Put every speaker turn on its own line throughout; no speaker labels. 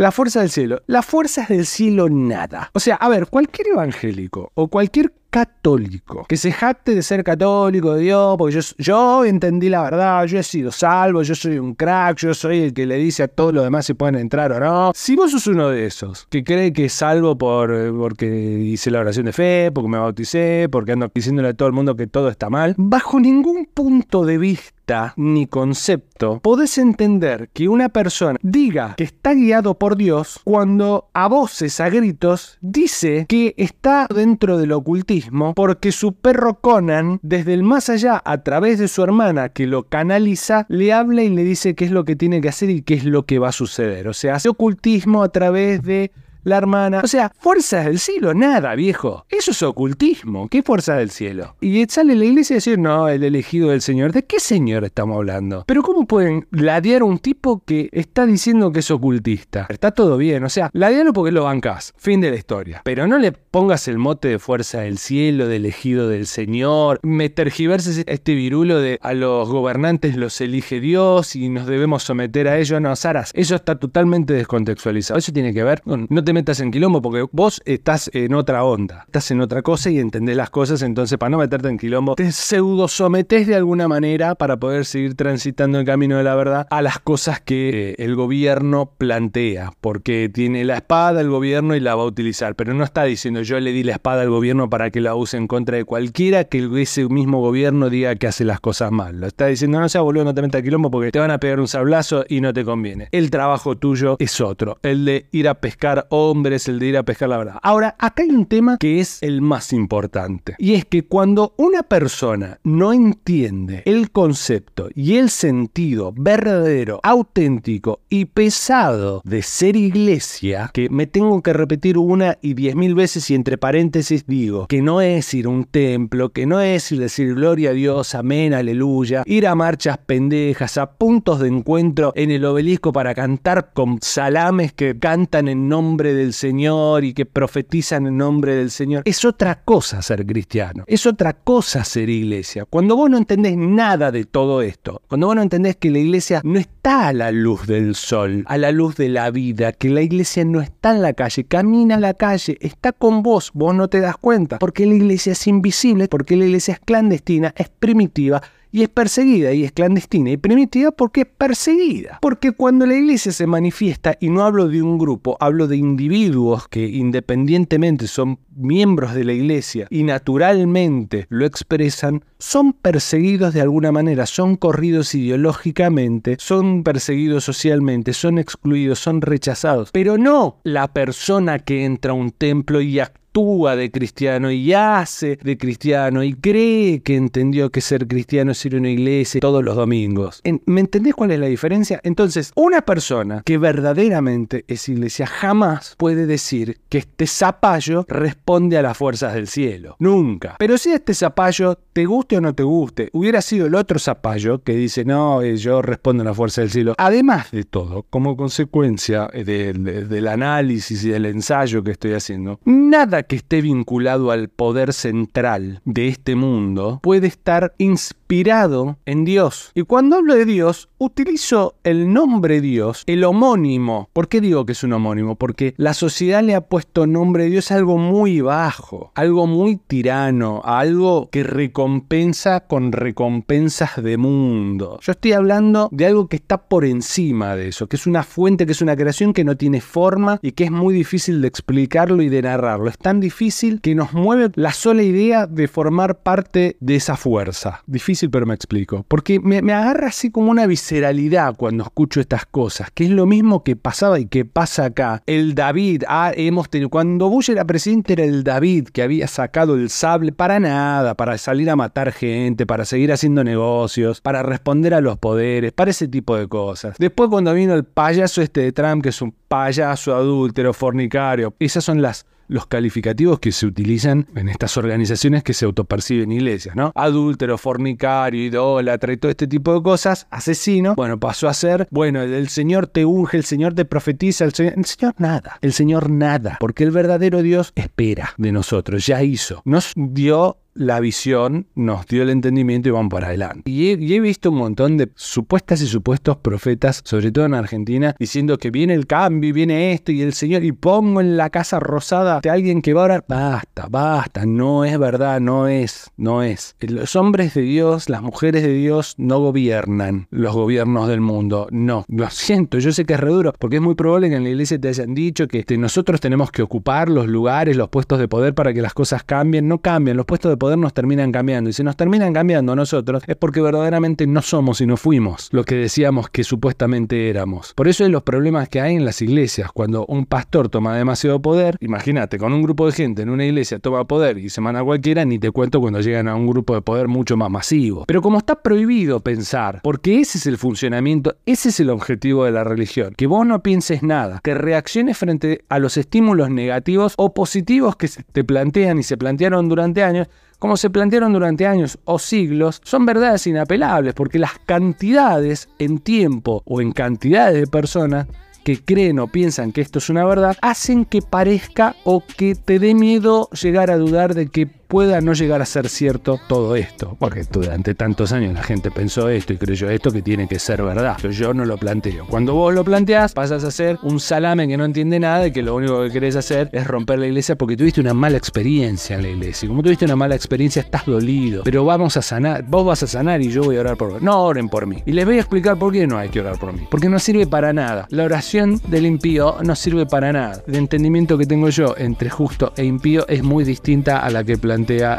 La fuerza del cielo. Las fuerzas del cielo nada. O sea, a ver, cualquier evangélico o cualquier católico, que se jacte de ser católico de Dios, porque yo, entendí la verdad, yo he sido salvo, yo soy un crack, yo soy el que le dice a todos los demás si pueden entrar o no. Si vos sos uno de esos, que cree que es salvo por, porque hice la oración de fe, porque me bauticé, porque ando diciéndole a todo el mundo que todo está mal, bajo ningún punto de vista ni concepto, podés entender que una persona diga que está guiado por Dios cuando a voces, a gritos, dice que está dentro del ocultismo porque su perro Conan, desde el más allá, a través de su hermana que lo canaliza, le habla y le dice qué es lo que tiene que hacer y qué es lo que va a suceder. O sea, hace ocultismo a través de la hermana. O sea, fuerzas del cielo, nada, viejo. Eso es ocultismo. ¿Qué fuerza del cielo? Y sale la iglesia a decir, no, el elegido del Señor. ¿De qué Señor estamos hablando? Pero ¿cómo pueden ladear a un tipo que está diciendo que es ocultista? Está todo bien, o sea, ladealo porque lo bancas. Fin de la historia. Pero no le pongas el mote de fuerza del cielo, de elegido del Señor. Me tergiverses este virulo de a los gobernantes los elige Dios y nos debemos someter a ellos. No, Saras, eso está totalmente descontextualizado. Eso tiene que ver con no te metas en quilombo porque vos estás en otra onda, estás en otra cosa y entendés las cosas, entonces para no meterte en quilombo, te pseudo sometes de alguna manera para poder seguir transitando el camino de la verdad a las cosas que eh, el gobierno plantea, porque tiene la espada el gobierno y la va a utilizar, pero no está diciendo yo le di la espada al gobierno para que la use en contra de cualquiera que ese mismo gobierno diga que hace las cosas mal. Lo está diciendo, no sea boludo, no te metas en quilombo porque te van a pegar un sablazo y no te conviene. El trabajo tuyo es otro, el de ir a pescar o hombre es el de ir a pescar la verdad. Ahora, acá hay un tema que es el más importante. Y es que cuando una persona no entiende el concepto y el sentido verdadero, auténtico y pesado de ser iglesia, que me tengo que repetir una y diez mil veces y entre paréntesis digo, que no es ir a un templo, que no es ir a decir gloria a Dios, amén, aleluya, ir a marchas pendejas, a puntos de encuentro en el obelisco para cantar con salames que cantan en nombre del Señor y que profetizan en nombre del Señor. Es otra cosa ser cristiano, es otra cosa ser iglesia. Cuando vos no entendés nada de todo esto, cuando vos no entendés que la iglesia no está a la luz del sol, a la luz de la vida, que la iglesia no está en la calle, camina a la calle, está con vos, vos no te das cuenta, porque la iglesia es invisible, porque la iglesia es clandestina, es primitiva, y es perseguida y es clandestina y primitiva porque es perseguida. Porque cuando la iglesia se manifiesta, y no hablo de un grupo, hablo de individuos que independientemente son miembros de la iglesia y naturalmente lo expresan, son perseguidos de alguna manera, son corridos ideológicamente, son perseguidos socialmente, son excluidos, son rechazados. Pero no la persona que entra a un templo y actúa actúa de cristiano y hace de cristiano y cree que entendió que ser cristiano es ir a una iglesia todos los domingos. ¿Me entendés cuál es la diferencia? Entonces, una persona que verdaderamente es iglesia jamás puede decir que este zapallo responde a las fuerzas del cielo. Nunca. Pero si este zapallo, te guste o no te guste, hubiera sido el otro zapallo que dice, no, eh, yo respondo a la fuerza del cielo. Además de todo, como consecuencia del análisis y del ensayo que estoy haciendo, nada que esté vinculado al poder central de este mundo puede estar inspirado en Dios. Y cuando hablo de Dios, utilizo el nombre Dios, el homónimo. ¿Por qué digo que es un homónimo? Porque la sociedad le ha puesto nombre Dios a algo muy bajo, algo muy tirano, algo que recompensa con recompensas de mundo. Yo estoy hablando de algo que está por encima de eso, que es una fuente, que es una creación que no tiene forma y que es muy difícil de explicarlo y de narrarlo. Está tan difícil que nos mueve la sola idea de formar parte de esa fuerza. Difícil, pero me explico. Porque me, agarra así como una visceralidad cuando escucho estas cosas, que es lo mismo que pasaba y que pasa acá. El David, ah, hemos tenido, cuando Bush era presidente era el David que había sacado el sable para nada, para salir a matar gente, para seguir haciendo negocios, para responder a los poderes, para ese tipo de cosas. Después cuando vino el payaso este de Trump, que es un payaso adúltero, fornicario, esas son las los calificativos que se utilizan en estas organizaciones que se autoperciben iglesias, ¿no? Adúltero, fornicario, idólatra y todo este tipo de cosas, asesino, bueno, pasó a ser, bueno, el Señor te unge, el Señor te profetiza, el Señor, el Señor nada, el Señor nada, porque el verdadero Dios espera de nosotros, ya hizo, nos dio la visión, nos dio el entendimiento y vamos para adelante. Y he, y he visto un montón de supuestas y supuestos profetas, sobre todo en Argentina, diciendo que viene el cambio y viene esto y el Señor y pongo en la casa rosada de alguien que va a orar. Basta, basta, no es verdad, no es, no es. Los hombres de Dios, las mujeres de Dios no gobiernan los gobiernos del mundo, no. Lo siento, yo sé que es re duro, porque es muy probable que en la iglesia te hayan dicho que este, nosotros tenemos que ocupar los lugares, los puestos de poder para que las cosas cambien. No cambian, los puestos de poder nos terminan cambiando. Y si nos terminan cambiando a nosotros, es porque verdaderamente no somos y no fuimos lo que decíamos que supuestamente éramos. Por eso es los problemas que hay en las iglesias. Cuando un pastor toma demasiado poder, imagínate, con un grupo de gente en una iglesia toma poder y se manda cualquiera, ni te cuento cuando llegan a un grupo de poder mucho más masivo. Pero como está prohibido pensar, porque ese es el funcionamiento, ese es el objetivo de la religión, que vos no pienses nada, que reacciones frente a los estímulos negativos o positivos que te plantean y se plantearon durante años, como se plantearon durante años o siglos, son verdades inapelables, porque las cantidades en tiempo o en cantidades de personas que creen o piensan que esto es una verdad, hacen que parezca o que te dé miedo llegar a dudar de que pueda no llegar a ser cierto todo esto. Porque durante tantos años la gente pensó esto y creyó esto que tiene que ser verdad. Pero yo no lo planteo. Cuando vos lo planteás, pasas a ser un salame que no entiende nada y que lo único que querés hacer es romper la iglesia porque tuviste una mala experiencia en la iglesia. Y como tuviste una mala experiencia, estás dolido. Pero vamos a sanar. Vos vas a sanar y yo voy a orar por vos. No oren por mí. Y les voy a explicar por qué no hay que orar por mí. Porque no sirve para nada. La oración del impío no sirve para nada. El entendimiento que tengo yo entre justo e impío es muy distinta a la que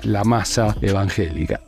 la masa evangélica.